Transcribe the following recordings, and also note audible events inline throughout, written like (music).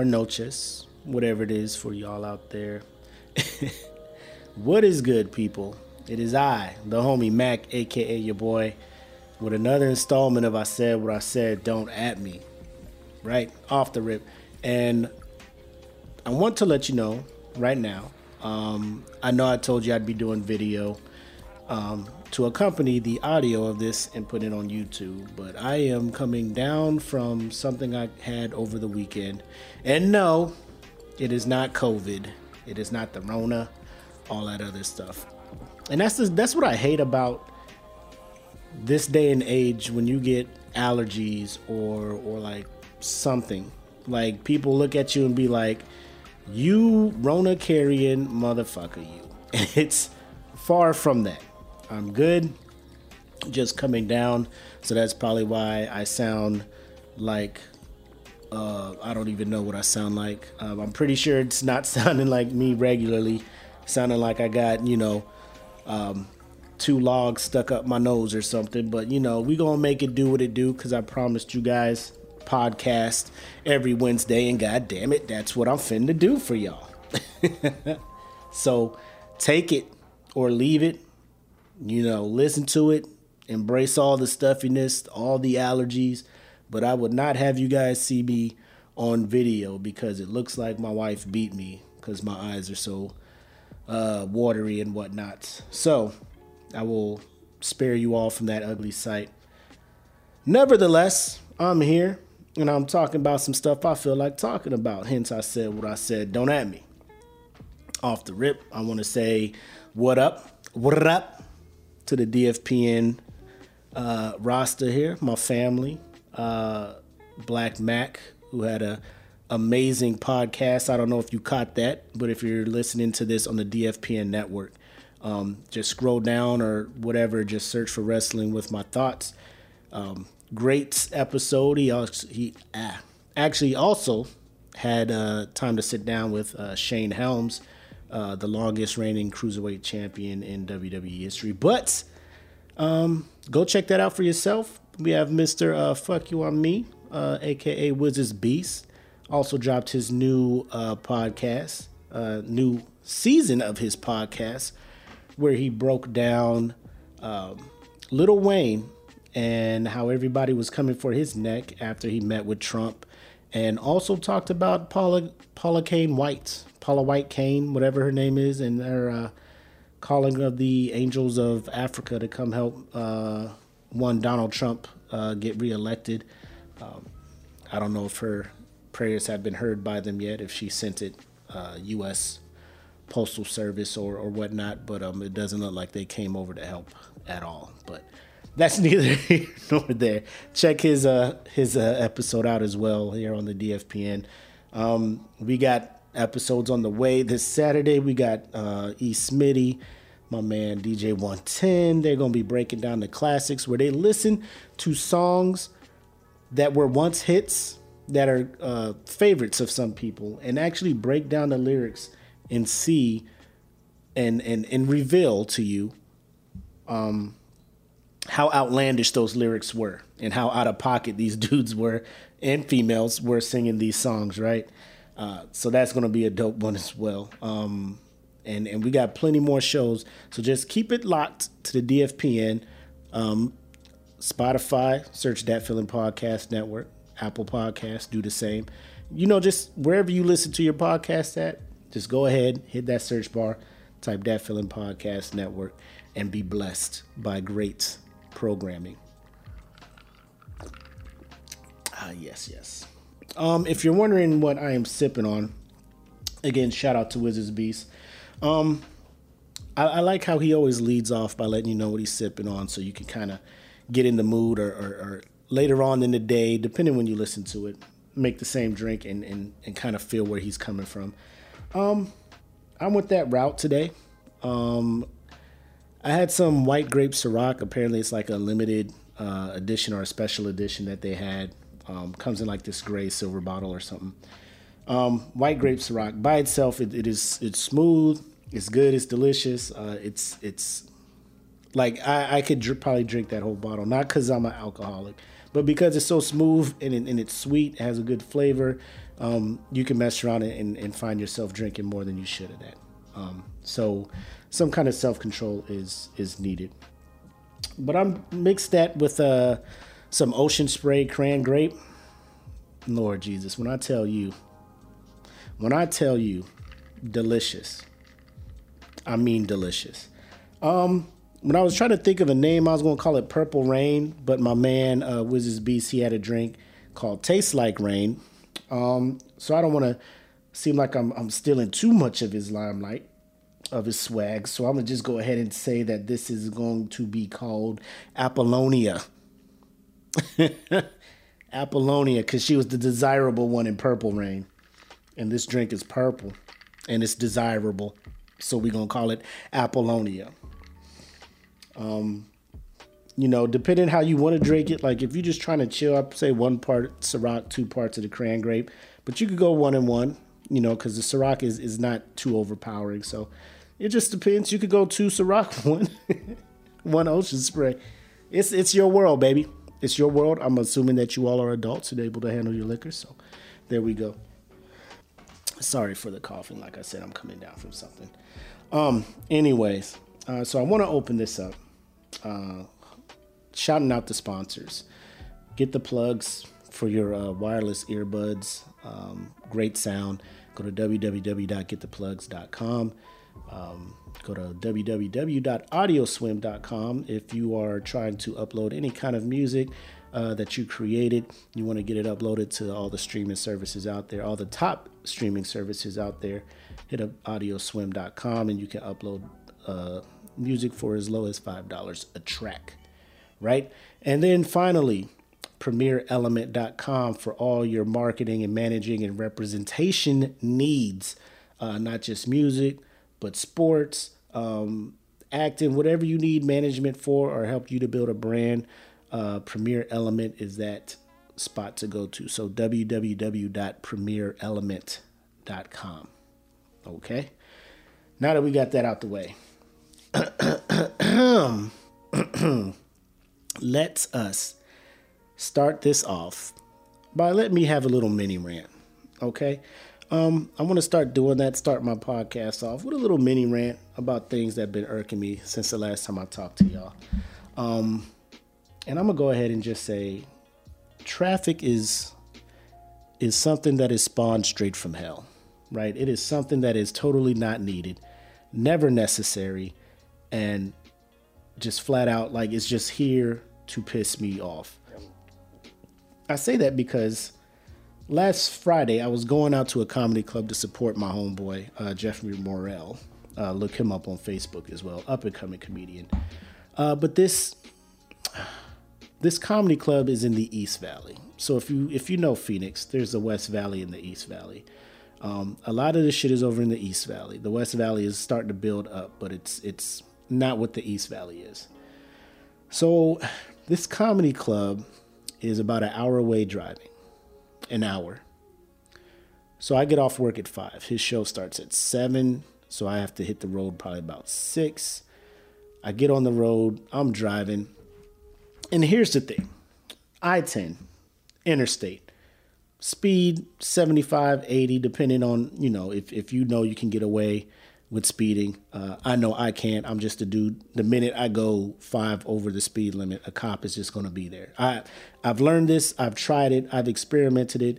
Or noches, whatever it is for y'all out there. (laughs) what is good, people? It is I, the homie Mac, aka your boy, with another installment of I Said What I Said, Don't At Me, right? Off the rip. And I want to let you know right now. Um, I know I told you I'd be doing video um, to accompany the audio of this and put it on YouTube. But I am coming down from something I had over the weekend. And no, it is not COVID. It is not the Rona, all that other stuff. And that's that's what I hate about this day and age when you get allergies or or like something. Like people look at you and be like, "You Rona carrying motherfucker, you." And (laughs) it's far from that. I'm good. Just coming down. So that's probably why I sound like uh, I don't even know what I sound like. Um, I'm pretty sure it's not (laughs) sounding like me regularly, sounding like I got, you know, um, two logs stuck up my nose or something. But, you know, we going to make it do what it do because I promised you guys podcast every Wednesday. And God damn it, that's what I'm finna do for y'all. (laughs) so take it or leave it you know, listen to it, embrace all the stuffiness, all the allergies, but I would not have you guys see me on video because it looks like my wife beat me because my eyes are so uh, watery and whatnot. So I will spare you all from that ugly sight. Nevertheless, I'm here and I'm talking about some stuff I feel like talking about. Hence, I said what I said. Don't at me. Off the rip, I want to say, what up? What up? To the DFPN uh, roster here. My family, uh, Black Mac, who had a amazing podcast. I don't know if you caught that, but if you're listening to this on the DFPN network, um, just scroll down or whatever. Just search for Wrestling with My Thoughts. Um, great episode. He also, he ah, actually also had uh, time to sit down with uh, Shane Helms uh, the longest reigning cruiserweight champion in WWE history. But um, go check that out for yourself. We have Mr. Uh, Fuck You On Me, uh, aka Wizards Beast, also dropped his new uh, podcast, uh, new season of his podcast, where he broke down um, Lil Wayne and how everybody was coming for his neck after he met with Trump, and also talked about Paula Paula Cain White, Paula White Cain, whatever her name is, and her uh, calling of the Angels of Africa to come help uh, one Donald Trump uh, get reelected. Um, I don't know if her prayers have been heard by them yet, if she sent it U.S. Uh, Postal Service or, or whatnot, but um, it doesn't look like they came over to help at all. But that's (laughs) neither here nor there. Check his uh, his uh, episode out as well here on the DFPN. Um, we got episodes on the way. This Saturday, we got uh, E. Smitty, my man DJ 110. They're to be breaking down the classics where they listen to songs that were once hits that are uh, favorites of some people and actually break down the lyrics and see and, and, and reveal to you um, how outlandish those lyrics were and how out of pocket these (laughs) dudes were and females were singing these songs, right? Uh, so that's going to be a dope one as well. Um, and and we got plenty more shows. So just keep it locked to the DFPN. Um, Spotify, search that feeling podcast network. Apple Podcasts, do the same. You know, just wherever you listen to your podcast at, just go ahead, hit that search bar, type that feeling podcast network, and be blessed by great programming. Ah, yes, yes. Um, if you're wondering what I am sipping on, again, shout out to Wizards Beast. Um, I, I, like how he always leads off by letting you know what he's sipping on, so you can kind of get in the mood, or, or, or, later on in the day, depending when you listen to it, make the same drink and, and, and kind of feel where he's coming from. Um, I went that route today. Um, I had some white grape Ciroc. Apparently, it's like a limited uh, edition or a special edition that they had. Um, comes in like this gray silver bottle or something. Um, white grape Ciroc by itself, it, it is it's smooth, it's good, it's delicious. Uh, it's it's like I, I could dr- probably drink that whole bottle, not because I'm an alcoholic, but because it's so smooth and, and it's sweet, it has a good flavor. Um, you can mess around and, and, find yourself drinking more than you should of that. Um, so some kind of self control is is needed. But I'm mixed that with uh, some ocean spray cran grape. Lord Jesus, when I tell you, when I tell you, delicious. I mean delicious. Um, when I was trying to think of a name, I was gonna call it Purple Rain, but my man uh, Wizards Beast he had a drink called Tastes Like Rain. Um, so I don't want to seem like I'm I'm stealing too much of his limelight of his swag. So I'm gonna just go ahead and say that this is going to be called Apollonia. (laughs) Apollonia, because she was the desirable one in Purple Rain. And this drink is purple and it's desirable. So we're gonna call it Apollonia. Um, you know, depending how you want to drink it, like if you're just trying to chill up, say one part Ciroc, two parts of the cran grape, but you could go one and one, you know, because the Ciroc is, is not too overpowering. So it just depends. You could go two Ciroc, (laughs) one one Ocean Spray. It's it's your world, baby. It's your world. I'm assuming that you all are adults and able to handle your liquor. So there we go. Sorry for the coughing. Like I said, I'm coming down from something. Um. Anyways, uh, so I want to open this up. Uh, shouting out the sponsors. Get the plugs for your uh, wireless earbuds. Um, great sound. Go to www.gettheplugs.com. Um, go to www.audioswim.com if you are trying to upload any kind of music uh, that you created. You want to get it uploaded to all the streaming services out there, all the top streaming services out there. Hit up audioswim.com and you can upload uh, music for as low as $5 a track, right? And then finally, premierelement.com for all your marketing and managing and representation needs, uh, not just music but sports, um, acting, whatever you need management for or help you to build a brand, uh, Premier Element is that spot to go to. So www.premierelement.com. Okay. Now that we got that out the way, (clears throat) let's us start this off by let me have a little mini rant. Okay. Um, I'm gonna start doing that. Start my podcast off with a little mini rant about things that have been irking me since the last time I talked to y'all. Um, and I'm gonna go ahead and just say, traffic is is something that is spawned straight from hell, right? It is something that is totally not needed, never necessary, and just flat out like it's just here to piss me off. I say that because last Friday, I was going out to a comedy club to support my homeboy, uh, Jeffrey Morrell. Uh, look him up on Facebook as well, up and coming comedian. Uh, but this this comedy club is in the East Valley. So if you if you know Phoenix, there's the West Valley and the East Valley. Um, a lot of this shit is over in the East Valley. The West Valley is starting to build up, but it's it's not what the East Valley is. So this comedy club is about an hour away driving an hour. So I get off work at five. His show starts at seven, so I have to hit the road probably about six. I get on the road, I'm driving. And here's the thing I 10, interstate, speed 75, 80, depending on, you know, if, if you know you can get away with speeding. Uh, I know I can't. I'm just a dude. The minute I go five over the speed limit, a cop is just going to be there. I I've learned this. I've tried it. I've experimented it.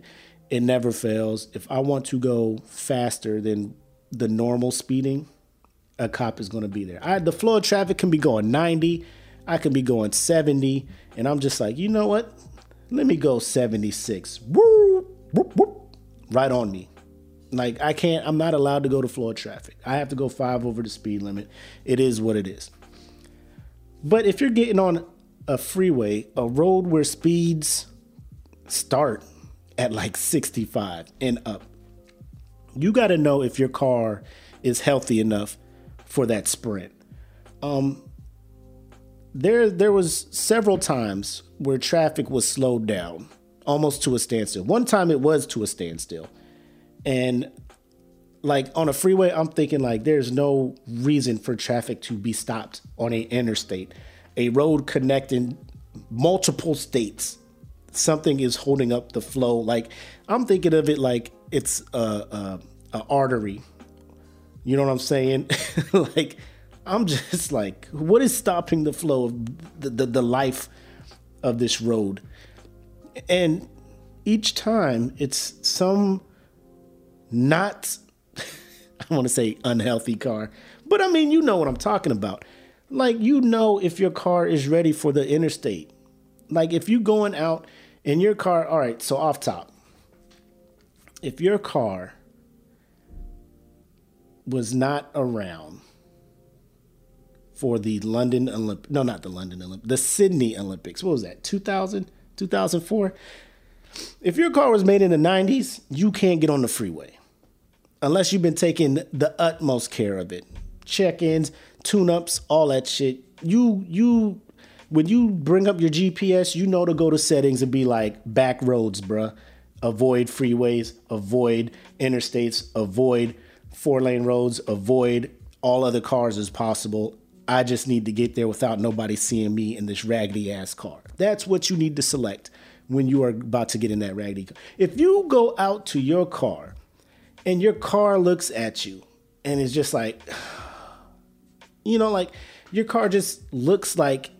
It never fails. If I want to go faster than the normal speeding, a cop is going to be there. I, the flow of traffic can be going 90. I can be going 70, and I'm just like, you know what? Let me go 76. Woo, whoop, whoop, right on me. Like I can't. I'm not allowed to go to floor traffic. I have to go five over the speed limit. It is what it is. But if you're getting on a freeway, a road where speeds start at like 65 and up. You got to know if your car is healthy enough for that sprint. Um, there, there was several times where traffic was slowed down, almost to a standstill. One time it was to a standstill, and like on a freeway, I'm thinking like there's no reason for traffic to be stopped on a interstate, a road connecting multiple states. Something is holding up the flow. Like I'm thinking of it like it's a, a, a artery. You know what I'm saying? (laughs) like I'm just like, what is stopping the flow of the, the, the life of this road? And each time it's some not (laughs) I want to say unhealthy car, but I mean, you know what I'm talking about. Like, you know, if your car is ready for the interstate. Like, if you going out in your car, all right, so off top, if your car was not around for the London Olympic, no, not the London Olympic, the Sydney Olympics, what was that, 2000, 2004? If your car was made in the 90s, you can't get on the freeway unless you've been taking the utmost care of it. Check-ins, tune-ups, all that shit. You you when you bring up your GPS, you know to go to settings and be like back roads, bruh. Avoid freeways, avoid interstates, avoid four lane roads, avoid all other cars as possible. I just need to get there without nobody seeing me in this raggedy ass car. That's what you need to select when you are about to get in that raggedy car. If you go out to your car and your car looks at you and it's just like (sighs) you know like your car just looks like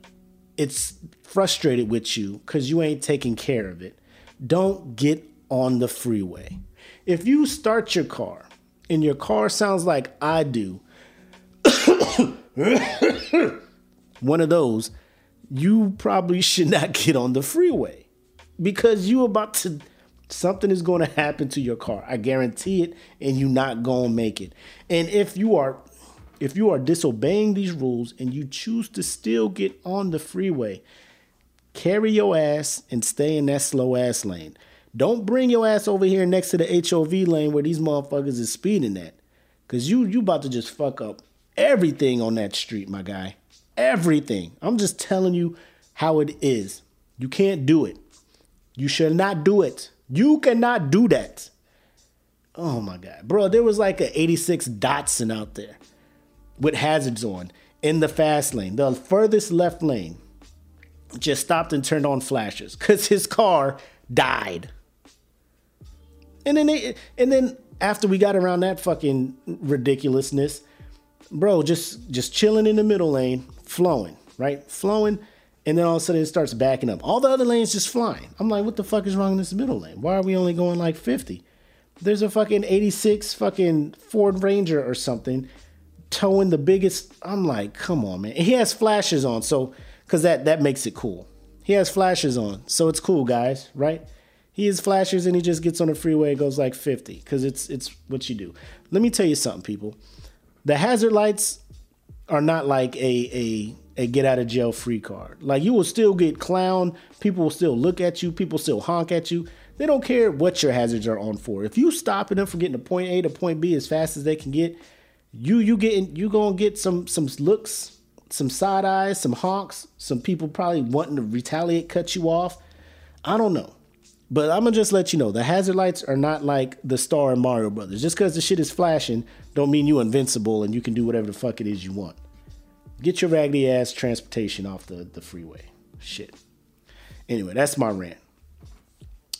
it's frustrated with you because you ain't taking care of it. Don't get on the freeway. If you start your car and your car sounds like i do (coughs) one of those you probably should not get on the freeway because you about to Something is going to happen to your car. I guarantee it, and you're not going to make it. And if you are if you are disobeying these rules and you choose to still get on the freeway, carry your ass and stay in that slow ass lane. Don't bring your ass over here next to the HOV lane where these motherfuckers is speeding at. Cause you you about to just fuck up everything on that street, my guy. Everything. I'm just telling you how it is. You can't do it. You shall not do it. You cannot do that. Oh my God. Bro, there was like a 86 Datsun out there with hazards on in the fast lane, the furthest left lane. Just stopped and turned on flashes because his car died. And then they, and then after we got around that fucking ridiculousness, bro, just just chilling in the middle lane, flowing, right? Flowing and then all of a sudden it starts backing up. All the other lanes just flying. I'm like, what the fuck is wrong in this middle lane? Why are we only going like 50? There's a fucking 86 fucking Ford Ranger or something towing the biggest. I'm like, come on, man. he has flashes on, so because that that makes it cool. He has flashes on, so it's cool, guys, right? He has flashes and he just gets on the freeway and goes like 50 because it's it's what you do. Let me tell you something, people. The hazard lights are not like a a a get out of jail free card. Like you will still get clown, people will still look at you, people still honk at you. They don't care what your hazards are on for. If you stopping them from getting to point A to point B as fast as they can get, you you getting you gonna get some some looks, some side eyes, some honks, some people probably wanting to retaliate, cut you off. I don't know. But I'm gonna just let you know the hazard lights are not like the star in Mario Brothers. Just because the shit is flashing, don't mean you invincible and you can do whatever the fuck it is you want. Get your raggedy ass transportation off the, the freeway. Shit. Anyway, that's my rant.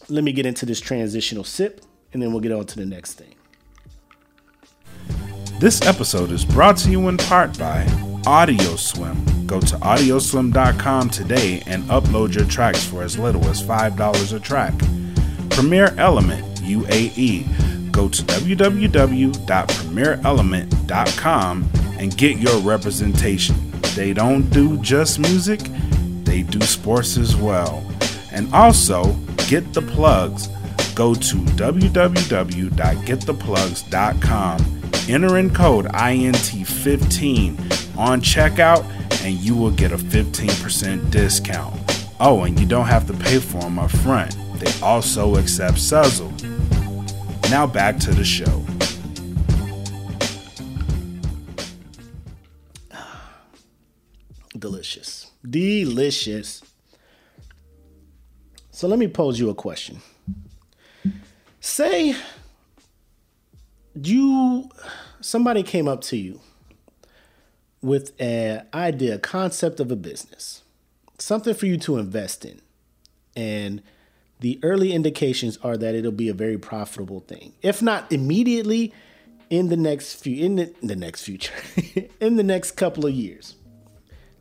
Let me get into this transitional sip and then we'll get on to the next thing. This episode is brought to you in part by AudioSwim. Go to audioswim.com today and upload your tracks for as little as $5 a track. Premier Element UAE. Go to www.premierelement.com and get your representation. They don't do just music, they do sports as well. And also, get the plugs. Go to www.gettheplugs.com. Enter in code INT15 on checkout, and you will get a 15% discount. Oh, and you don't have to pay for them up front. They also accept Sezzle. Now back to the show. Delicious. So let me pose you a question. Say you somebody came up to you with an idea, concept of a business, something for you to invest in. And the early indications are that it'll be a very profitable thing. If not immediately, in the next few in the, in the next future, (laughs) in the next couple of years.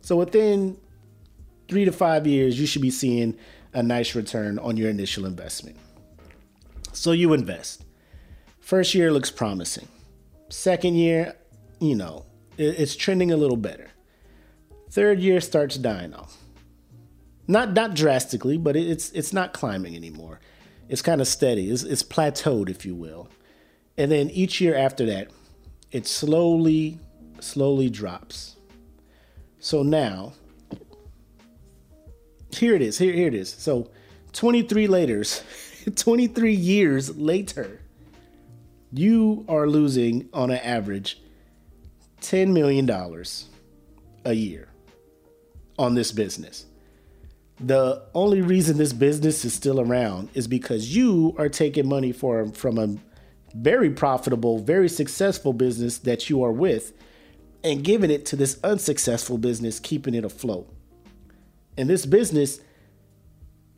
So within three to five years, you should be seeing a nice return on your initial investment. So you invest. First year looks promising. Second year, you know, it's trending a little better. Third year starts dying off. Not not drastically, but it's it's not climbing anymore. It's kind of steady. It's, it's plateaued, if you will. And then each year after that, it slowly, slowly drops. So now, here it is. Here, here it is. So 23 later, (laughs) 23 years later, you are losing on an average $10 million a year on this business. The only reason this business is still around is because you are taking money for, from a very profitable, very successful business that you are with and giving it to this unsuccessful business, keeping it afloat. And this business,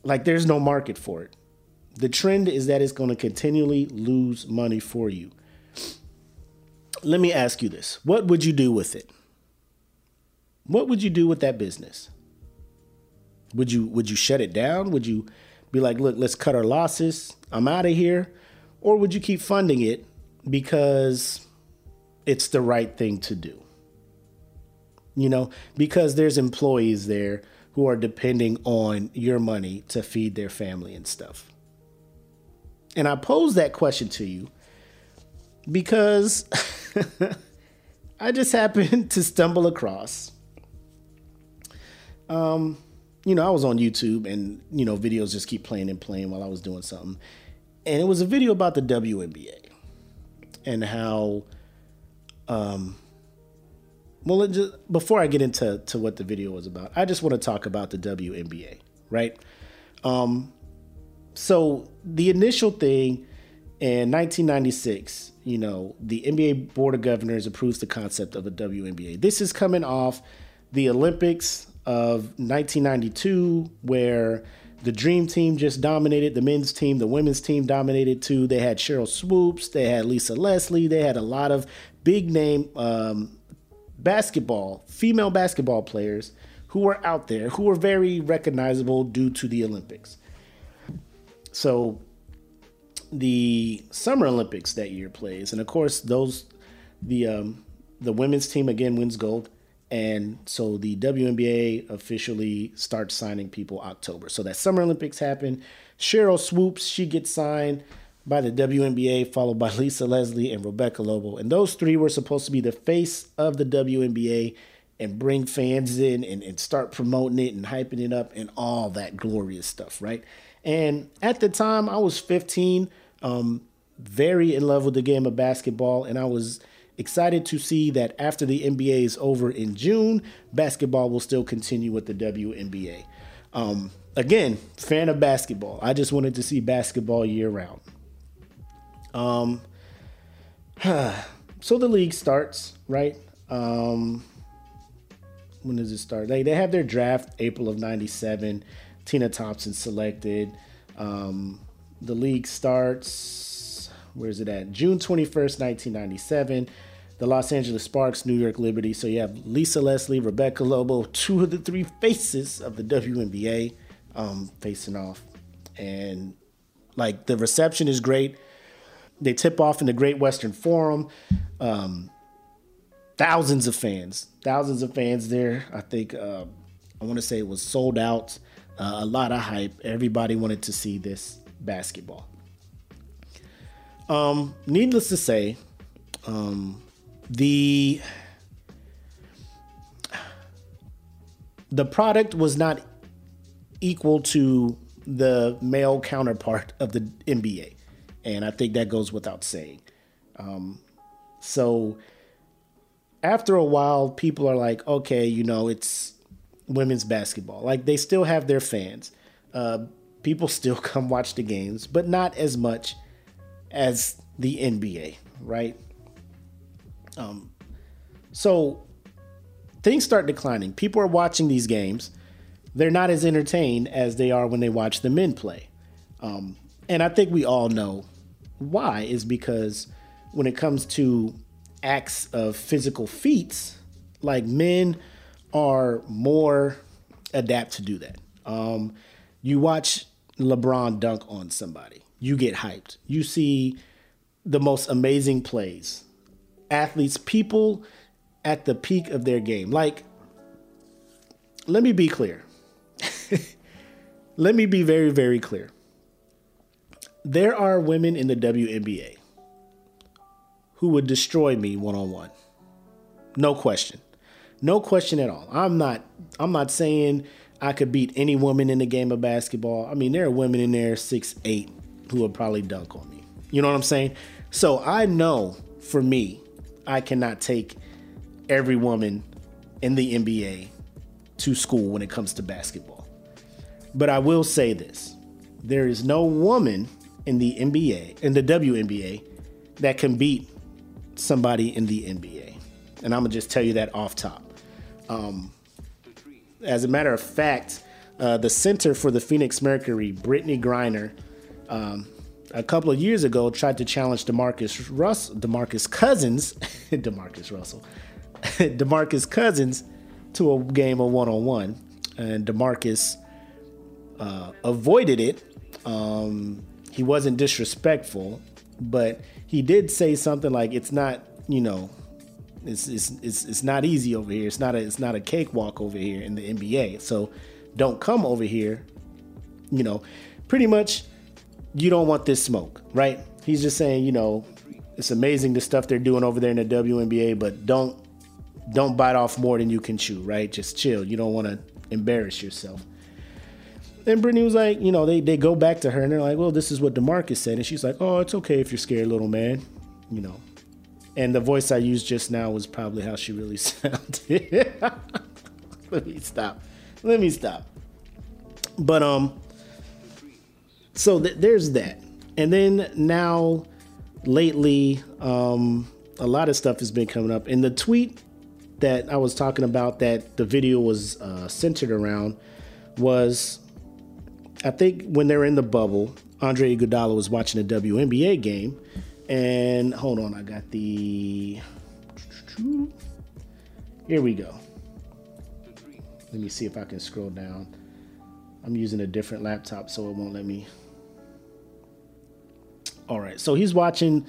like, there's no market for it. The trend is that it's going to continually lose money for you. Let me ask you this what would you do with it? What would you do with that business? Would you would you shut it down? Would you be like, look, let's cut our losses. I'm out of here. Or would you keep funding it because it's the right thing to do? You know, because there's employees there who are depending on your money to feed their family and stuff. And I pose that question to you because (laughs) I just happened to stumble across. Um, you know, I was on YouTube and, you know, videos just keep playing and playing while I was doing something. And it was a video about the WNBA and how, um, well, just, before I get into to what the video was about, I just want to talk about the WNBA, right? Um, so the initial thing in 1996, you know, the NBA Board of Governors approves the concept of a WNBA. This is coming off the Olympics of 1992, where the Dream Team just dominated the men's team, the women's team dominated too. They had Sheryl Swoopes, they had Lisa Leslie, they had a lot of big name um, basketball, female basketball players who were out there, who were very recognizable due to the Olympics. So the Summer Olympics that year plays, and of course those the um, the women's team again wins gold, and so the WNBA officially starts signing people October. So that Summer Olympics happen. Sheryl Swoopes, she gets signed by the WNBA, followed by Lisa Leslie and Rebecca Lobo, and those three were supposed to be the face of the WNBA and bring fans in and, and start promoting it and hyping it up and all that glorious stuff, right? And at the time, I was 15, um, very in love with the game of basketball, and I was excited to see that after the NBA is over in June, basketball will still continue with the WNBA. Um, again, fan of basketball. I just wanted to see basketball year round. Um, (sighs) so the league starts, right? Um, when does it start? They, they have their draft April of 97. Tina Thompson selected. Um, the league starts, where is it at? June 21st, 1997. The Los Angeles Sparks, New York Liberty. So you have Lisa Leslie, Rebecca Lobo, two of the three faces of the WNBA um, facing off. And like the reception is great. They tip off in the Great Western Forum. Um, thousands of fans, thousands of fans there. I think uh, I want to say it was sold out uh, a lot of hype. Everybody wanted to see this basketball. Um, needless to say, um, the the product was not equal to the male counterpart of the NBA. And I think that goes without saying. Um, so after a while, people are like, okay, you know, it's women's basketball. Like they still have their fans. Uh, people (laughs) still come watch the games, but not as much as the NBA, right? Um, so things start declining. People are watching these games. They're not as entertained as they are when they watch the men play. Um, and I think we all know why is because when it comes to acts of physical feats, like men are more adapt to do that. Um, you watch LeBron dunk on somebody, you get hyped. You see the most amazing plays. Athletes, people at the peak of their game. Like, let me be clear. (laughs) let me be very, very clear. There are women in the WNBA who would destroy me one on one. No question. No question at all. I'm not I'm not saying I could beat any woman in the game of basketball. I mean, there are women in there six eight who would probably dunk on me. You know what I'm saying? So I know for me, I cannot take every woman in the NBA to school when it comes to basketball. But I will say this there is no woman in the NBA, in the WNBA, that can beat somebody in the NBA. And I'm going to just tell you that off top. Um, as a matter of fact, uh, the center for the Phoenix Mercury, Brittney Griner, um, a couple of years ago tried to challenge Demarcus Russ, Demarcus Cousins, (laughs) Demarcus Russell, (laughs) Demarcus Cousins to a game of one on one, and Demarcus uh, avoided it. Um, he wasn't disrespectful, but he did say something like, "It's not, you know, it's it's it's, it's not easy over here. It's not a it's not a cakewalk over here in the NBA. So don't come over here. You know, pretty much, you don't want this smoke, right? He's just saying, you know, it's amazing the stuff they're doing over there in the WNBA, but don't don't bite off more than you can chew, right? Just chill. You don't want to embarrass yourself. And Brittney was like, you know, they, they go back to her and they're like, well, this is what DeMarcus said. And she's like, oh, it's okay if you're scared, little man. You know. And the voice I used just now was probably how she really (laughs) sounded. Let me stop. Let me stop. But, um, so th- there's that. And then now, lately, um, a lot of stuff has been coming up. And the tweet that I was talking about that the video was uh, centered around was I think when they're in the bubble, Andre Iguodala was watching a WNBA game, and hold on, I got the. Here we go. Let me see if I can scroll down. I'm using a different laptop, so it won't let me. All right, so he's watching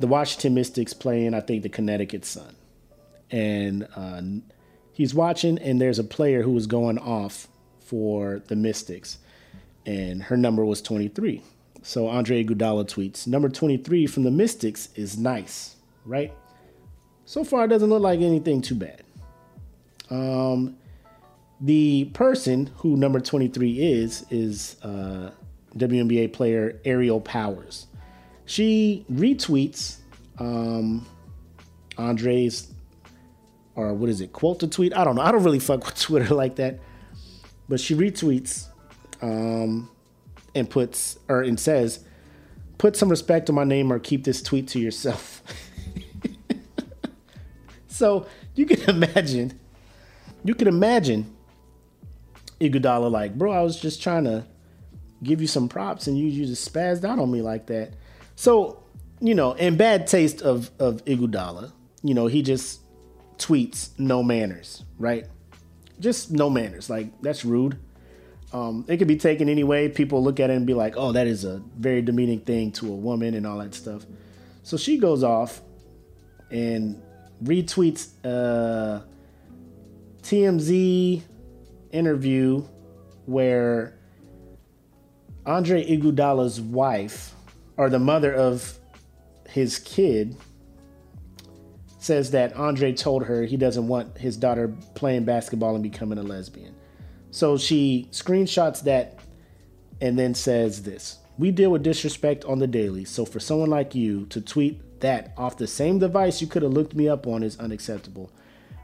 the Washington Mystics playing, I think, the Connecticut Sun, and uh, he's watching, and there's a player who was going off for the Mystics and her number was 23. So Andre Iguodala tweets, number 23 from the Mystics is nice, right? So far, it doesn't look like anything too bad. Um, the person who number 23 is, is uh, WNBA player Aerial Powers. She retweets um, Andre's, or what is it, quote to tweet? I don't know. I don't really fuck with (laughs) Twitter like that. But she retweets um, and puts or and says, "Put some respect on my name or keep this tweet to yourself." (laughs) so you can imagine, you can imagine Iguodala like, bro, I was just trying to give you some props and you, you just spazzed out on me like that. So, you know, in bad taste of of Iguodala, you know, he just tweets no manners, right? Just no manners. Like that's rude. Um, it could be taken anyway. People look at it and be like, "Oh, that is a very demeaning thing to a woman," and all that stuff. So she goes off and retweets a TMZ interview where Andre Iguodala's wife, or the mother of his kid, says that Andre told her he doesn't want his daughter playing basketball and becoming a lesbian. So she screenshots that and then says this We deal with disrespect on the daily, so for someone like you to tweet that off the same device you could have looked me up on is unacceptable.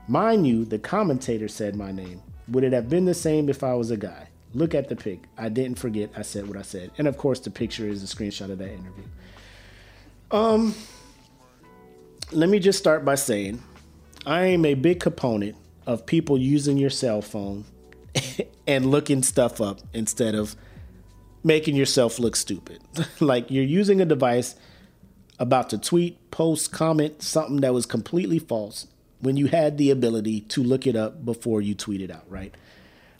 Mind you, the commentator said my name. Would it have been the same if I was a guy? Look at the pic. I didn't forget I said what I said. And of course, the picture is a screenshot of that interview. Um, let me just start by saying I am a big component of people using your cell phone (laughs) and looking stuff up instead of making yourself look stupid. (laughs) like you're using a device about to tweet, post, comment something that was completely false when you had the ability to look it up before you tweet it out, right?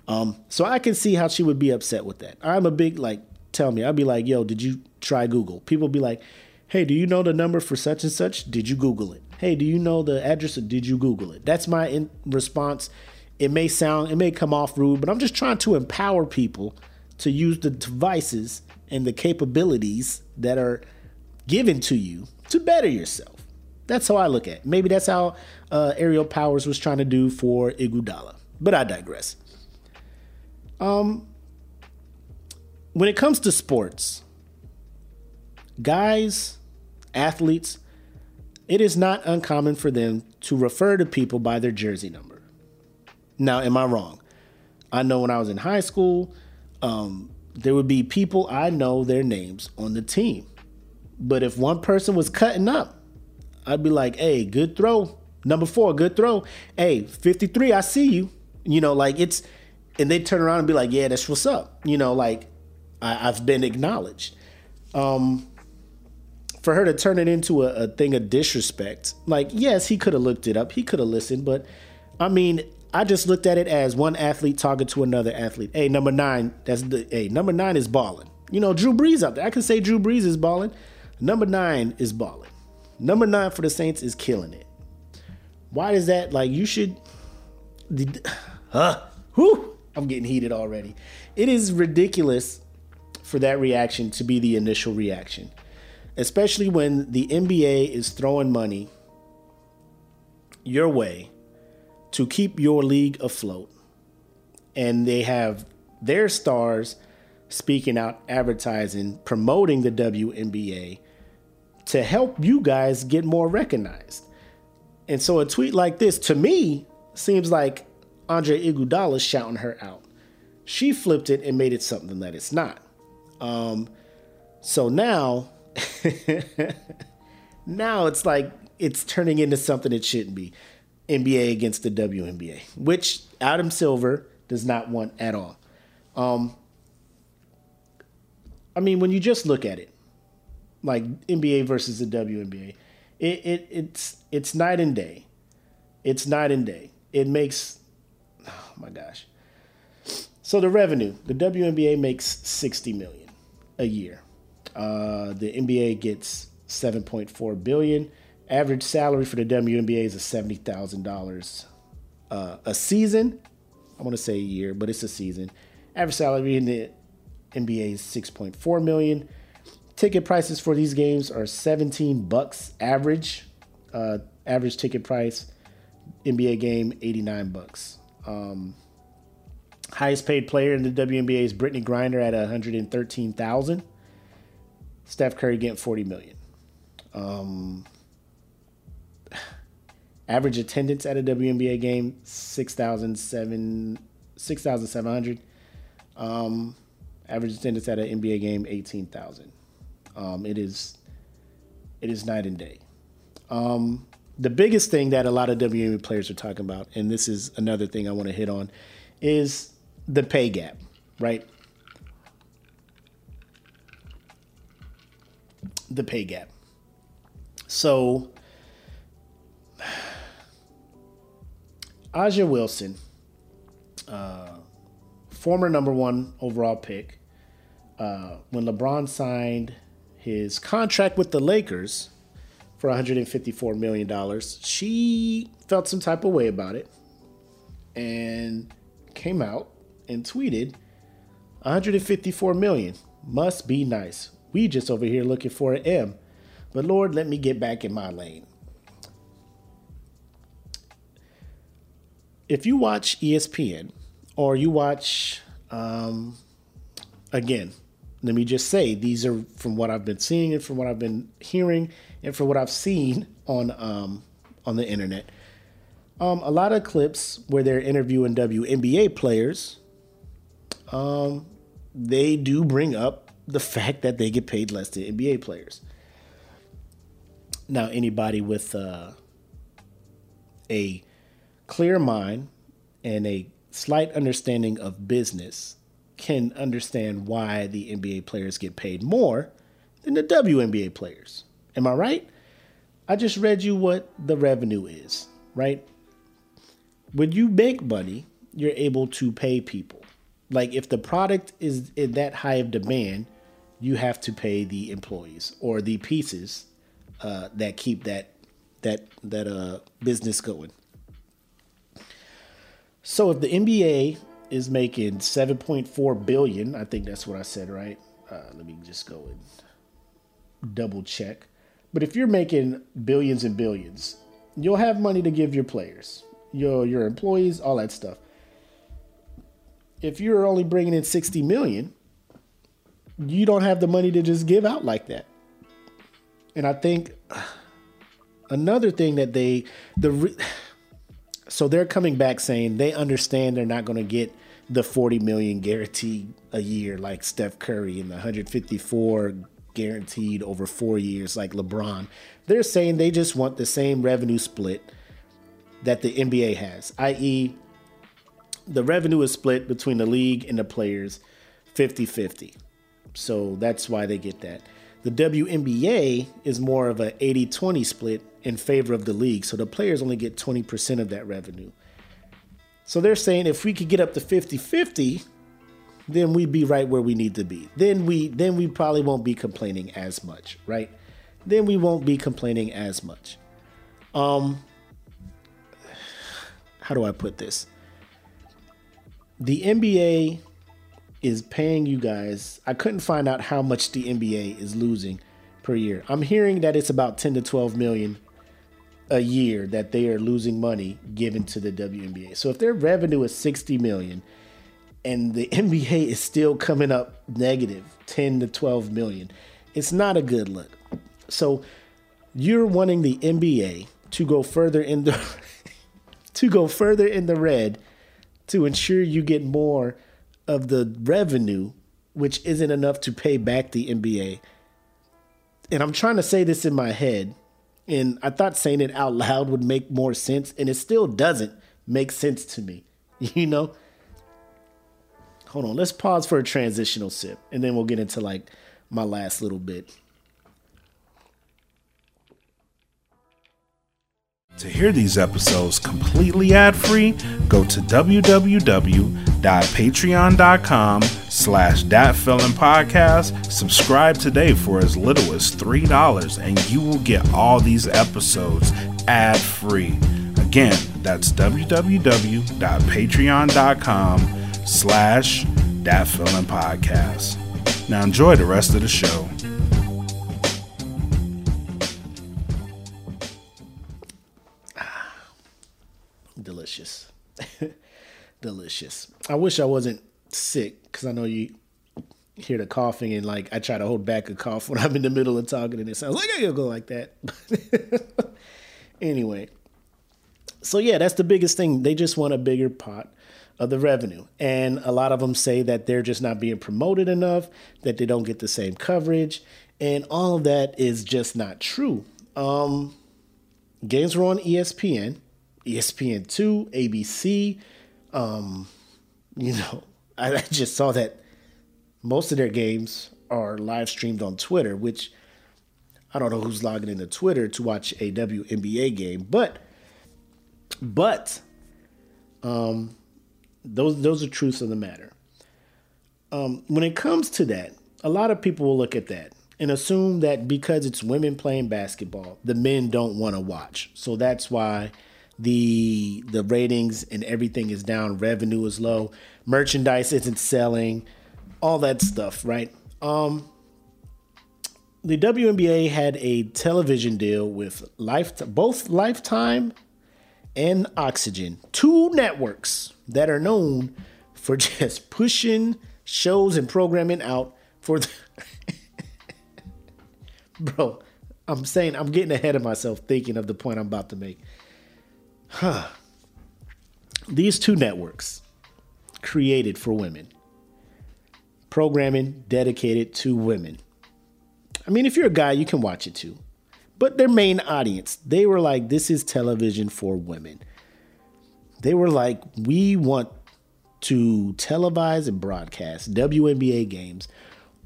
Um, so I can see how she would be upset with that. I'm a big like, tell me, I'd be like, yo, did you try Google? People be like, hey, do you know the number for such and such? Did you Google it? Hey, do you know the address? Did you Google it? That's my in- response. It may sound, it may come off rude, but I'm just trying to empower people to use the devices and the capabilities that are given to you to better yourself. That's how I look at it. Maybe that's how uh, Aerial Powers was trying to do for Iguodala, But I digress. Um, when it comes to sports, guys, athletes, it is not uncommon for them to refer to people by their jersey number. Now, am I wrong? I know when I was in high school, um, there would be people I know their names on the team. But if one person was cutting up, I'd be like, hey, good throw. Number four, good throw. Hey, 53, I see you. You know, like it's, and they turn around and be like, yeah, that's what's up. You know, like I, have been acknowledged. Um, for her to turn it into a, a thing of disrespect, like, yes, he could have looked it up, he could have listened, but I mean, I just looked at it as one athlete talking to another athlete. Hey, number nine, that's the hey, number nine is balling. You know, Drew Brees out there. I can say Drew Brees is balling. Number nine is balling. Number nine for the Saints is killing it. Why is that? Like you should. (sighs) Huh? Whew, I'm getting heated already. It is ridiculous for that reaction to be the initial reaction, especially when the NBA is throwing money your way to keep your league afloat, and they have their stars speaking out, advertising, promoting the WNBA to help you guys get more recognized. And so a tweet like this to me seems like Andre Iguodala shouting her out. She flipped it and made it something that it's not. Um, so now, (laughs) now it's like it's turning into something it shouldn't be. NBA against the WNBA, which Adam Silver does not want at all. Um, I mean, when you just look at it, like NBA versus the WNBA. It, it it's it's night and day. It's night and day. It makes oh my gosh. So the revenue, the WNBA makes 60 million a year. Uh, the NBA gets 7.4 billion. Average salary for the WNBA is seventy thousand uh, dollars a season. I want to say a year, but it's a season. Average salary in the NBA is 6.4 million. Ticket prices for these games are 17 bucks average. Uh, average ticket price, NBA game 89 bucks. Um, highest paid player in the WNBA is Brittney Griner at 113,000. Steph Curry getting 40 million. Um, average attendance at a WNBA game 6,700. 6, um, average attendance at an NBA game 18,000. Um, it is it is night and day. Um, the biggest thing that a lot of WNBA players are talking about, and this is another thing I want to hit on, is the pay gap, right? The pay gap. So, A'ja Wilson, uh, former number one overall pick, uh, when LeBron signed his contract with the Lakers for $154 million, she felt some type of way about it and came out and tweeted 154 million must be nice. We just over here looking for an M. But Lord, let me get back in my lane. If you watch ESPN or you watch, um, again, let me just say these are from what I've been seeing and from what I've been hearing and from what I've seen on um, on the internet. Um, a lot of clips where they're interviewing WNBA players, um, they do bring up the fact that they get paid less than NBA players. Now, anybody with uh, a clear mind and a slight understanding of business can understand why the NBA players get paid more than the WNBA players. Am I right? I just read you what the revenue is, right? When you make money, you're able to pay people. Like if the product is in that high of demand, you have to pay the employees or the pieces uh, that keep that that that uh, business going. So if the NBA is making 7.4 billion, I think that's what I said, right? Uh, let me just go and double check. But if you're making billions and billions, you'll have money to give your players, your your employees, all that stuff. If you're only bringing in 60 million, you don't have the money to just give out like that. And I think (sighs) another thing that they the so they're coming back saying they understand they're not going to get the 40 million guaranteed a year like Steph Curry and the 154 guaranteed over 4 years like LeBron. They're saying they just want the same revenue split that the NBA has, i.e. the revenue is split between the league and the players 50-50. So that's why they get that. The WNBA is more of a 80-20 split in favor of the league. So the players only get 20% of that revenue. So they're saying if we could get up to 50-50, then we'd be right where we need to be. Then we then we probably won't be complaining as much, right? Then we won't be complaining as much. Um how do I put this? The NBA is paying you guys. I couldn't find out how much the NBA is losing per year. I'm hearing that it's about 10 to 12 million a year that they are losing money given to the WNBA. So if their revenue is 60 million and the (laughs) NBA is still coming up negative 10 to 12 million, it's not a good look. So you're wanting the NBA to go further in the (laughs) to go further in the red to ensure you get more of the revenue which isn't enough to pay back the NBA. And I'm trying to say this in my head and I thought saying it out (laughs) loud would make more sense, and it still doesn't make sense to me. (laughs) You know? Hold on, let's pause for a transitional sip, and then we'll get into like my last little bit. To hear these episodes completely ad-free, go to www.patreon.com slash podcast. Subscribe today for as little as $3 and you will get all these episodes ad-free. Again, that's www.patreon.com slash podcast. Now enjoy the rest of the show. Delicious. I wish I wasn't sick because I know you hear the coughing and like I try to hold back a cough when I'm in the middle of talking and it sounds like I go like that. (laughs) anyway, so yeah, that's the biggest thing. They just want a bigger pot of the revenue. And a lot of them say that they're just not being promoted enough, that they don't get the same coverage, and all of that is just not true. Um, games were on ESPN. ESPN2, ABC. Um, you know, (laughs) I, I just saw that most of their games are live streamed on Twitter, which I don't know who's logging into Twitter to watch a WNBA game, but but um, those those are truths of the matter. Um, when it comes to that, a lot of people will look at that and assume that because it's women playing basketball, the men don't want to watch. So that's why the the ratings and everything is down, revenue is low, merchandise isn't selling, all that stuff, right? Um the WNBA had a television deal with Life both Lifetime and Oxygen, two networks that are known for (laughs) just pushing shows and programming out for the (laughs) bro. I'm saying I'm getting ahead of myself thinking of the point I'm about to make. Huh. These two networks created for women. Programming dedicated to women. I mean, if you're a guy, you can watch it too. But their main audience, they were like, this is television for women. They were like, we want to televise and broadcast WNBA games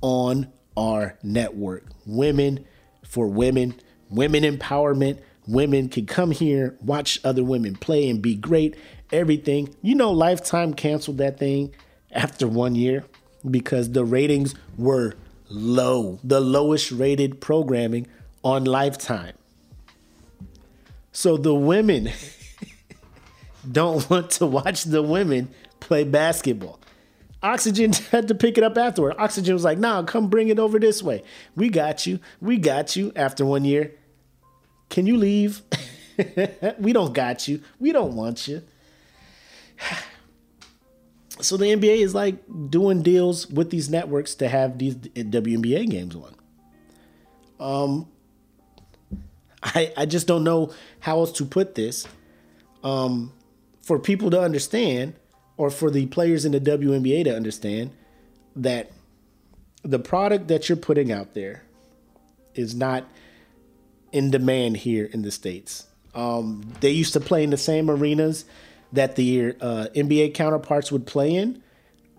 on our network. Women for women, women empowerment. Women can come here, watch other women play and be great. Everything. You know, Lifetime canceled that thing after one year because the ratings were low, the lowest rated programming on Lifetime. So the women (laughs) don't want to watch the women play basketball. Oxygen (laughs) had to pick it up afterward. Oxygen was like, nah, come bring it over this way. We got you. We got you after one year. Can you leave? (laughs) we don't got you. We don't want you. (sighs) So the NBA is like doing deals with these networks to have these WNBA games on. Um, I I just don't know how else to put this. Um, for people to understand, or for the players in the WNBA to understand that the product that you're putting out there is not in demand here in the states. Um, they used to play in the same arenas that the uh, NBA counterparts would play in,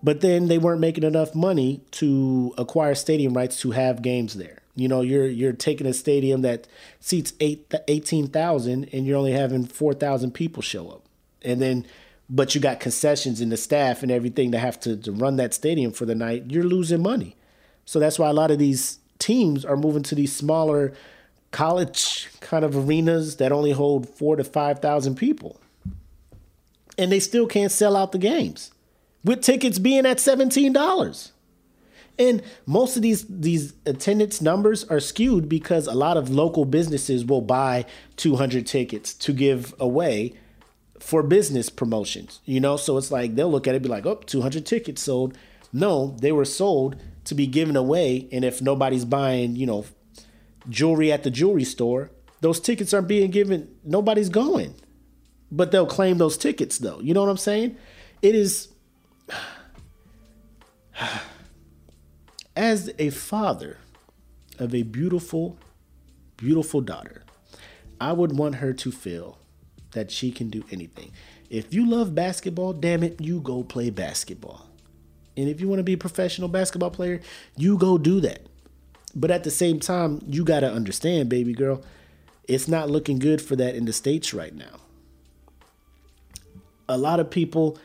but then they weren't making enough money to acquire stadium rights to have games there. You know, you're you're taking a stadium that seats eight, 18,000 and you're only having 4,000 people show up. And then but you got concessions and the staff and everything to have to, to run that stadium for the night, you're losing money. So that's why a lot of these teams are moving to these smaller college kind of arenas that only hold four to 5,000 people. And they still can't sell out the games with tickets being at $17. And most of these these attendance numbers are skewed because a lot of local businesses will buy 200 tickets to give away for business promotions, you know? So it's like they'll look at it be like, oh, 200 tickets sold. No, they were sold to be given away. And if nobody's buying, you know, jewelry at the jewelry store, those tickets aren't being given, nobody's going. But they'll claim those tickets though. You know what I'm saying? It is. (sighs) As a father of a beautiful, beautiful daughter, I would want her to feel that she can do anything. If you love basketball, damn it, you go play basketball. And if you want to be a professional basketball player, you go do that. But at the same time, you got to understand, baby girl, it's not looking good for that in the States right now. A lot of people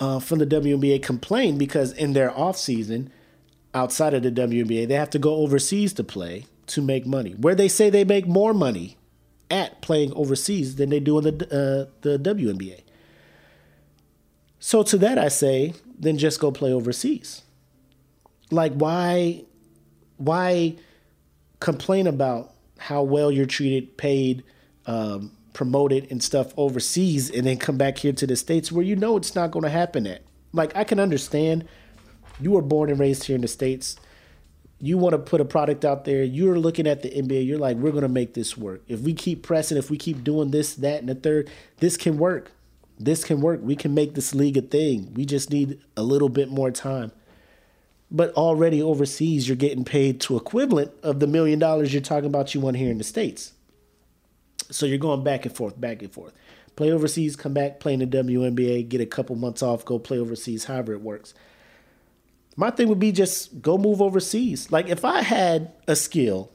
uh, from the WNBA complain because in their off season, outside of the WNBA, they have to go overseas to play to make money, where they say they make more money at playing overseas than they do in the uh, the WNBA. So to that I say, then just go play overseas. Like why why complain about how well you're treated, paid, um, promoted and stuff overseas and then come back here to the states where you know it's not going to happen at. Like I can understand you were born and raised here in the states you want to put a product out there, you're looking at the NBA, you're like, we're going to make this work. If we keep pressing, if we keep doing this, that, and the third, this can work. This can work. We can make this league a thing. We just need a little bit more time. But already overseas, you're getting paid to equivalent of the million dollars you're talking about you want here in the States. So you're going back and forth, back and forth. Play overseas, come back, play in the WNBA, get a couple months off, go play overseas, however it works my thing would be just go move overseas. Like if I had a skill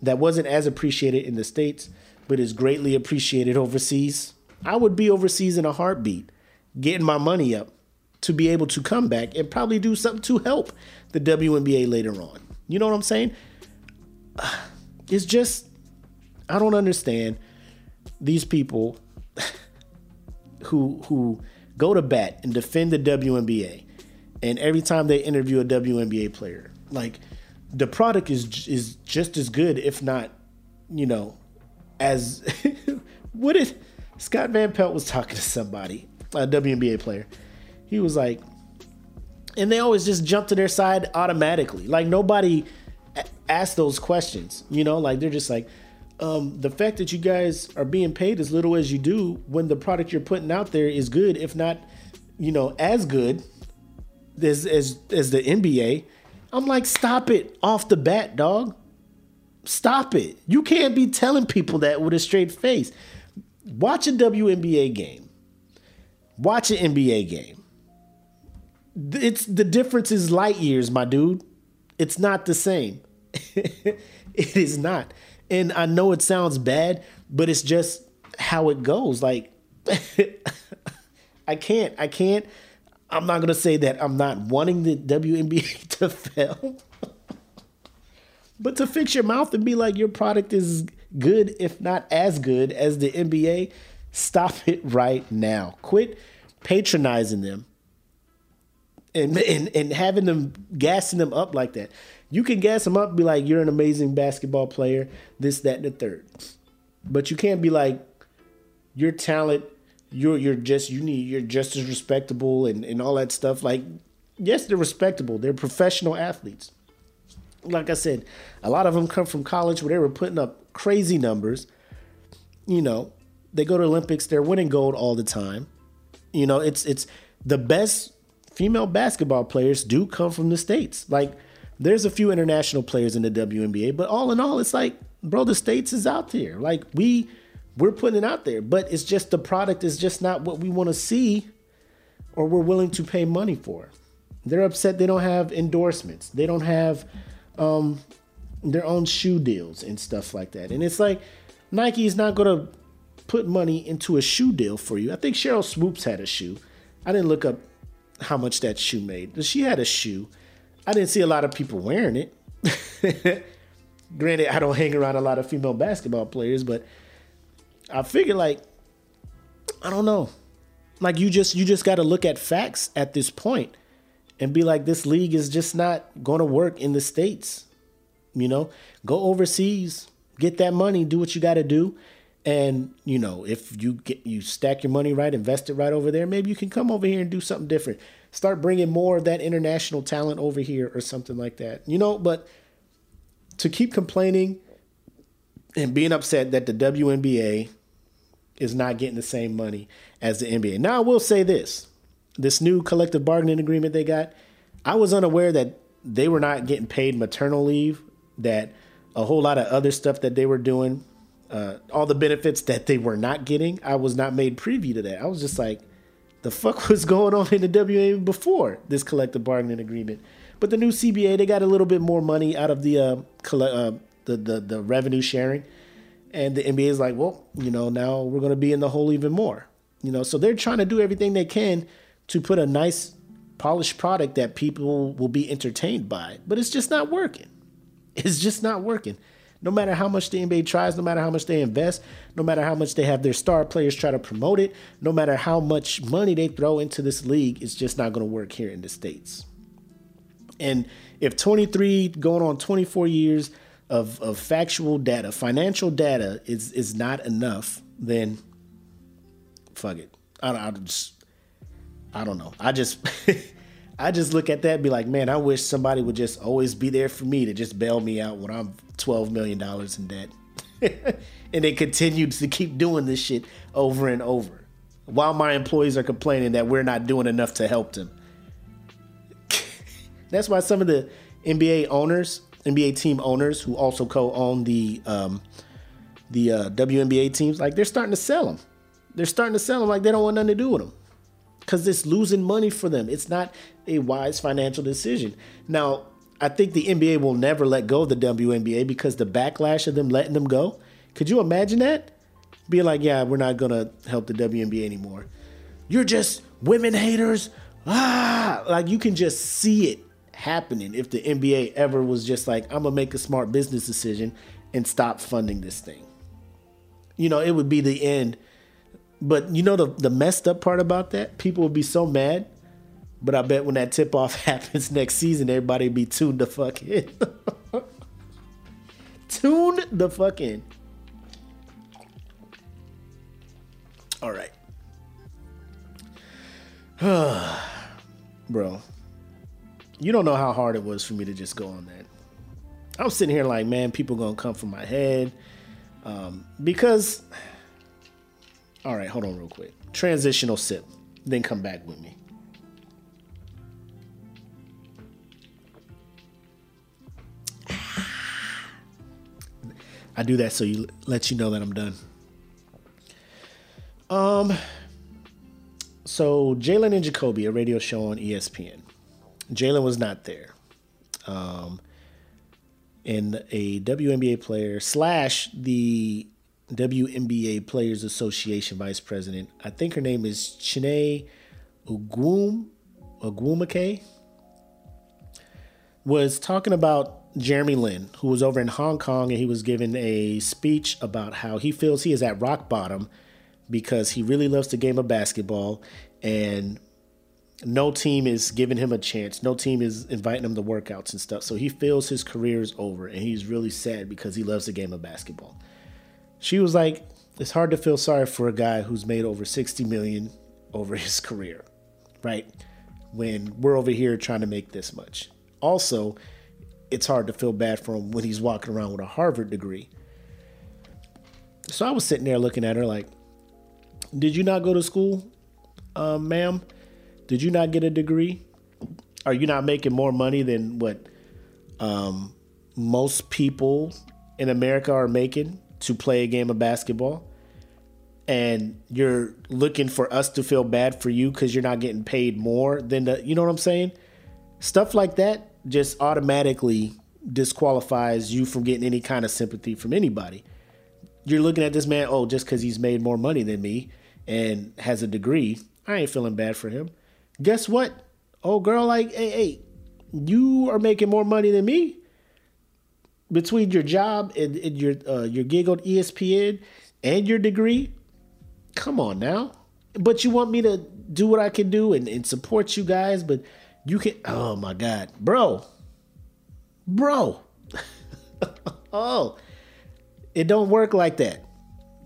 that wasn't as appreciated in the States, but is greatly appreciated overseas, I would be overseas in a heartbeat, getting my money up to be able to come back and probably do something to help the WNBA later on. You know what I'm saying? (sighs) It's just, I don't understand these people (laughs) who who go to bat and defend the WNBA and every time they interview a WNBA player, like the product is is just as good, if not, you know, as (laughs) what if Scott Van Pelt was talking to somebody, a WNBA player. He was like, and they always just jump to their side automatically. Like nobody asked those questions, you know, like they're just like, um, the fact that you guys are being paid as little as you do when the product you're putting out there is good, if not, you know, as good as as as the NBA. I'm like, stop it off the bat, dog. Stop it. You can't be telling people that with a straight face. Watch a WNBA game. Watch an NBA game. It's the difference is light years, my dude. It's not the same. (laughs) it is not. And I know it sounds bad, but it's just how it goes. Like (laughs) I can't, I can't. I'm not gonna say that I'm not wanting the WNBA (laughs) to fail. but to fix your mouth and be like your product is good, if not as good as the NBA, stop it right now. Quit patronizing them and, and, and having them gassing them up like that. You can gas them up, be like, you're an amazing basketball player, this, that, and the third. But you can't be like, your talent, you're you're just you need you're just as respectable and, and all that stuff. Like, yes, they're respectable. They're professional athletes. Like I said, a lot of them come from college where they were putting up crazy numbers. You know, they go to Olympics, they're winning gold all the time. You know, it's it's the best female basketball players do come from the states. Like there's a few international players in the WNBA, but all in all, it's like, bro, the states is out there. Like we we're putting it out there, but it's just the product is just not what we want to see or we're willing to pay money for. They're upset they don't have endorsements. They don't have um, their own shoe deals and stuff like that. And it's like Nike is not going to put money into a shoe deal for you. I think Sheryl Swoopes had a shoe. I didn't look up how much that shoe made. She had a shoe. I didn't see a lot of people wearing it. (laughs) Granted, I don't hang around a lot of female basketball players, but I figure like I don't know. Like you just you just got to look at facts at this point and be like this league is just not going to work in the states. You know, go overseas, get that money, do what you got to do and you know, if you get you stack your money right, invest it right over there, maybe you can come over here and do something different. Start bringing more of that international talent over here or something like that. You know, but to keep complaining and being upset that the WNBA is not getting the same money as the NBA. Now I will say this. This new collective bargaining agreement they got, I was unaware that they were not getting paid maternal leave, that a whole lot of other stuff that they were doing uh, all the benefits that they were not getting. I was not made privy to that. I was just like, the fuck (laughs) was going on in the WA before this collective bargaining agreement? But the new CBA, they got a little bit more money out of the uh, uh, the, the the revenue sharing, and the NBA is like, well, you know, now we're going to be in the hole even more. You know, so they're trying to do everything they can to put a nice, polished product that people will be entertained by, but it's just not working. It's just not working. No matter how much the NBA tries, no matter how much they invest, no matter how much they have their star players try to promote it, no matter how much money they throw into this league, it's just not going to work here in the States. And if 23 going on 24 years of, of factual data, financial data is is not enough, then fuck it. I, I just I don't know. I just (laughs) I just look at that and be like, man, I wish somebody would just always be there for me to just bail me out when I'm $12 million in debt. (laughs) and they continue to keep doing this shit over and over while my employees are complaining that we're not doing enough to help them. (laughs) That's why some of the NBA owners, NBA team owners who also co-own the um, the uh, WNBA teams, like they're starting to sell them. They're starting to sell them like they don't want nothing to do with them because it's losing money for them. It's not a wise financial decision. Now, I think the NBA will never let go of the WNBA because the backlash of them letting them go. Could you imagine that? Being like, yeah, we're not gonna help the WNBA anymore. You're just women haters. Ah, like you can just see it happening if the NBA ever was just like, I'm gonna make a smart business decision and stop funding this thing. You know, it would be the end. But you know the the messed up part about that? People would be so mad but I bet when that tip off (laughs) happens next season, everybody be tuned the fuck in. (laughs) Tune the fuck in. All right. (sighs) Bro. you don't know how hard it was for me to just go on that. I'm sitting here like, man, people gonna come for my head um, because. All right, hold on real quick. Transitional sip, then come back with me. I do that so you let you know that I'm done. Um. So Jalen and Jacoby, a radio show on ESPN. Jalen was not there. Um, and a WNBA player slash the WNBA Players Association vice president. I think her name is Chiney Ogwum Ogwumike was talking about Jeremy Lin, who was over in Hong Kong and he was giving a speech about how he feels he is at rock bottom because he really loves the game of basketball and no team is giving him a chance. No team is inviting him to workouts and stuff. So he feels his career is over and he's really sad because he loves the game of basketball. She was like, it's hard to feel sorry for a guy who's made over 60 million over (laughs) his career, right? When we're over here trying to make this much. Also, it's hard to feel bad for him when he's walking around with a Harvard degree. So I was sitting there looking at her like, did you not go to school, uh, ma'am? Did you not get a degree? Are you not making more money than what um, most people in America are making to play a game of basketball? And you're looking for us to feel bad for you because you're not getting paid more than the, you know what I'm saying? Stuff like that just automatically disqualifies you from getting any kind of sympathy from anybody. You're looking at this man, oh, just because he's made more money than me and has a degree, I ain't feeling bad for him guess what? Oh, girl, like, hey, hey, you are making more money than me between your job and, and your uh, your gig on ESPN and your degree. Come on now, but you want me to do what I can do and, and support you guys, but you can. Oh my God, bro, bro. (laughs) oh, it don't work like that.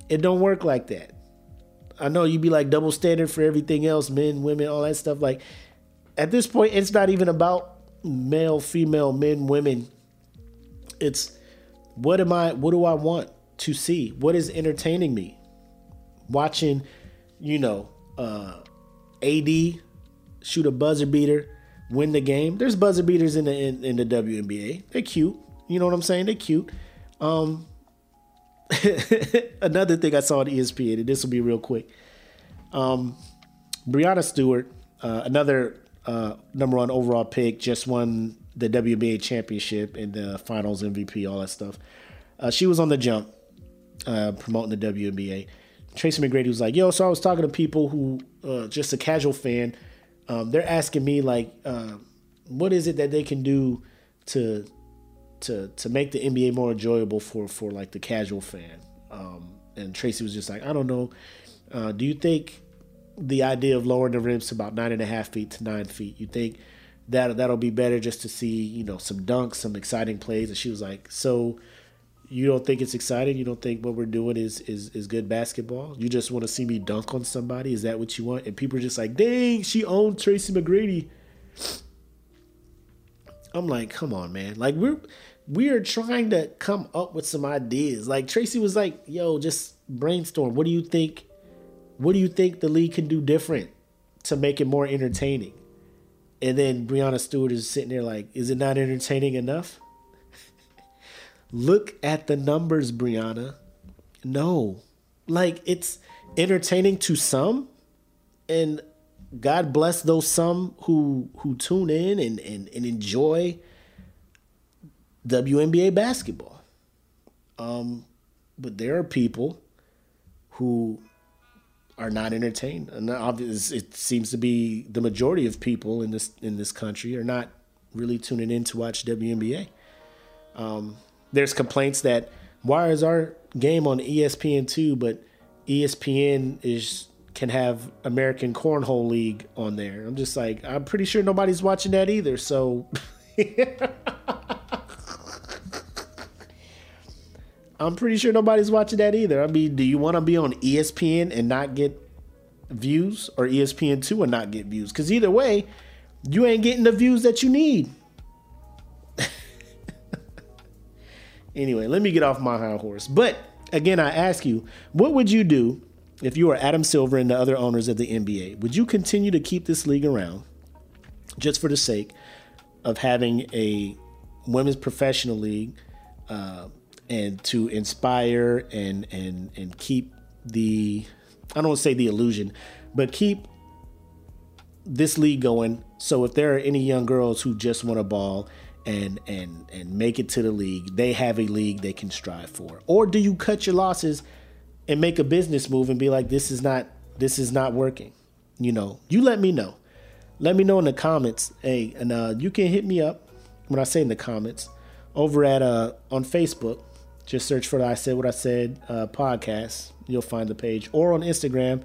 It don't work like that. I know you'd be like double standard for everything else, men, women, all that stuff. Like at this point, it's not even about male, female, men, women. It's what am I? What do I want to see? What is entertaining me? Watching, you know, uh, AD shoot a buzzer beater, win the game. There's buzzer beaters in the in, in the WNBA. They're cute. You know what I'm saying? They're cute. Um, (laughs) another thing I saw on ESPN, and this will be real quick. Um, Breanna Stewart, uh, another uh, number one overall pick, just won the WNBA championship and the finals MVP, all that stuff. Uh, she was on the jump uh, promoting the WNBA. Tracy McGrady was like, "Yo, so I was talking to people who, uh, just a casual fan, um, they're asking me like, uh, what is it that they can do to to to make the NBA more enjoyable for for like the casual fan. Um, and Tracy was just like, I don't know. Uh, do you think the idea of lowering the rims to about nine and a half feet to nine feet, you think that that'll be better just to see you know some dunks, some exciting plays? And she was like, so. You don't think it's exciting? You don't think what we're doing is is is good basketball? You just want to see me dunk on somebody? Is that what you want? And people are just like, "Dang, she owned Tracy McGrady." I'm like, come on, man. Like we're we are trying to come up with some ideas. Like Tracy was like, yo, just brainstorm. What do you think? What do you think the league can do different to make it more entertaining? And then Breanna Stewart is sitting there like, is it not entertaining enough? (laughs) Look at the numbers, Breanna. No. Like it's entertaining to some and God bless those some who who tune in and, and, and enjoy WNBA basketball. Um, but there are people who are not entertained, and obviously, it seems to be the majority of people in this in this country are not really tuning in to watch WNBA. Um, there's complaints that why is our game on ESPN two, but ESPN is can have American Cornhole League on there. I'm just like, I'm pretty sure nobody's watching that either. So (laughs) I'm pretty sure nobody's watching that either. I mean, do you want to be on ESPN and not get views or ESPN2 and not get views? Because either way, you ain't getting the views that you need. (laughs) anyway, let me get off my high horse. But again, I ask you, what would you do if you were Adam Silver and the other owners of the NBA? Would you continue to keep this league around just for the sake of having a women's professional league uh, and to inspire and and and keep the I don't want to say the illusion, but keep this league going. So if there are any young girls who just want a ball and and and make it to the league, they have a league they can strive for. Or do you cut your losses and make a business move and be like, this is not this is not working? You know, you let me know. Let me know in the comments. Hey, and uh, you can hit me up when I say in the comments over at uh on Facebook. Just search for the I said what I said uh, podcast. You'll find the page, or on Instagram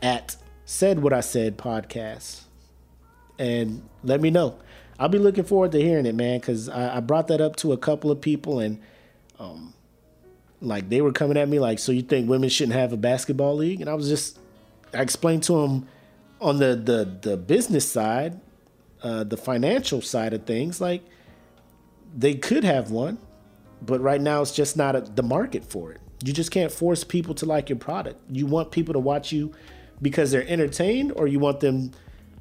at said what I said podcast, and let me know. I'll be looking forward to hearing it, man, because I, I, brought that up to a couple of people, and um, like they were coming at me like, "So you think women shouldn't have a basketball league?" And I was just, I explained to them on the the the business side, uh, the financial side of things, like they could have one, but right now it's just not a, the market for it. You just can't force people to like your product. You want people to watch you because they're entertained, or you want them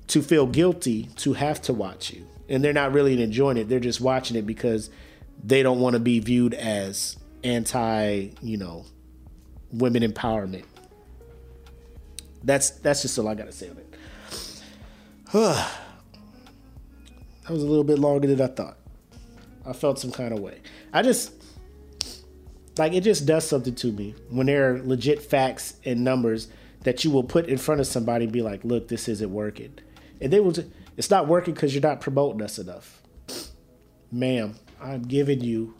to feel guilty to have to watch you, and they're not really enjoying it. They're just watching it because they don't want to be viewed as anti, you know, women empowerment. That's that's just all I gotta say on it. (sighs) that was a little bit longer than I thought. I felt some kind of way. I just like it just does something to me when there are legit facts and numbers that you will put in front of somebody and be like, look, this isn't working. And they will just, it's not working because you're not promoting us enough. Ma'am, I'm giving you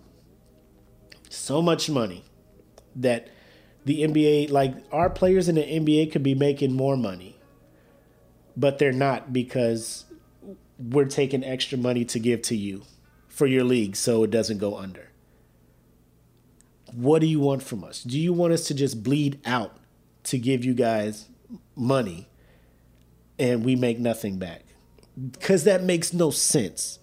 so much money that the NBA, like our players in the NBA could be making more money, but they're not because we're taking extra money to give to you for your league so it doesn't go under. What do you want from us? Do you want us to just bleed out to give you guys money and we make nothing back? Because that makes no sense.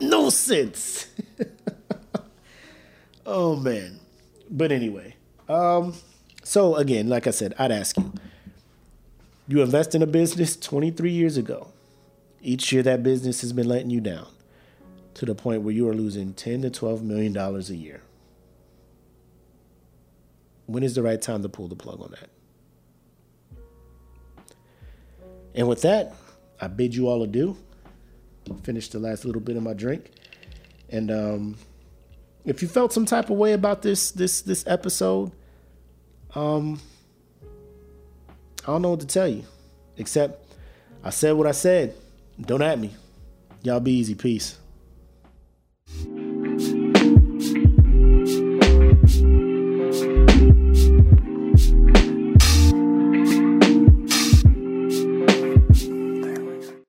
No sense. (laughs) oh, man. But anyway, um, so again, like I said, I'd ask you you invest in a business 23 years ago. Each year that business has been letting you down to the point where you are losing 10 to 12 million dollars a year. When is the right time to pull the plug on that? And with that, I bid you all adieu. Finish the last little bit of my drink. And um, if you felt some type of way about this this this episode, um, I don't know what to tell you. Except I said what I said. Don't at me. Y'all be easy. Peace.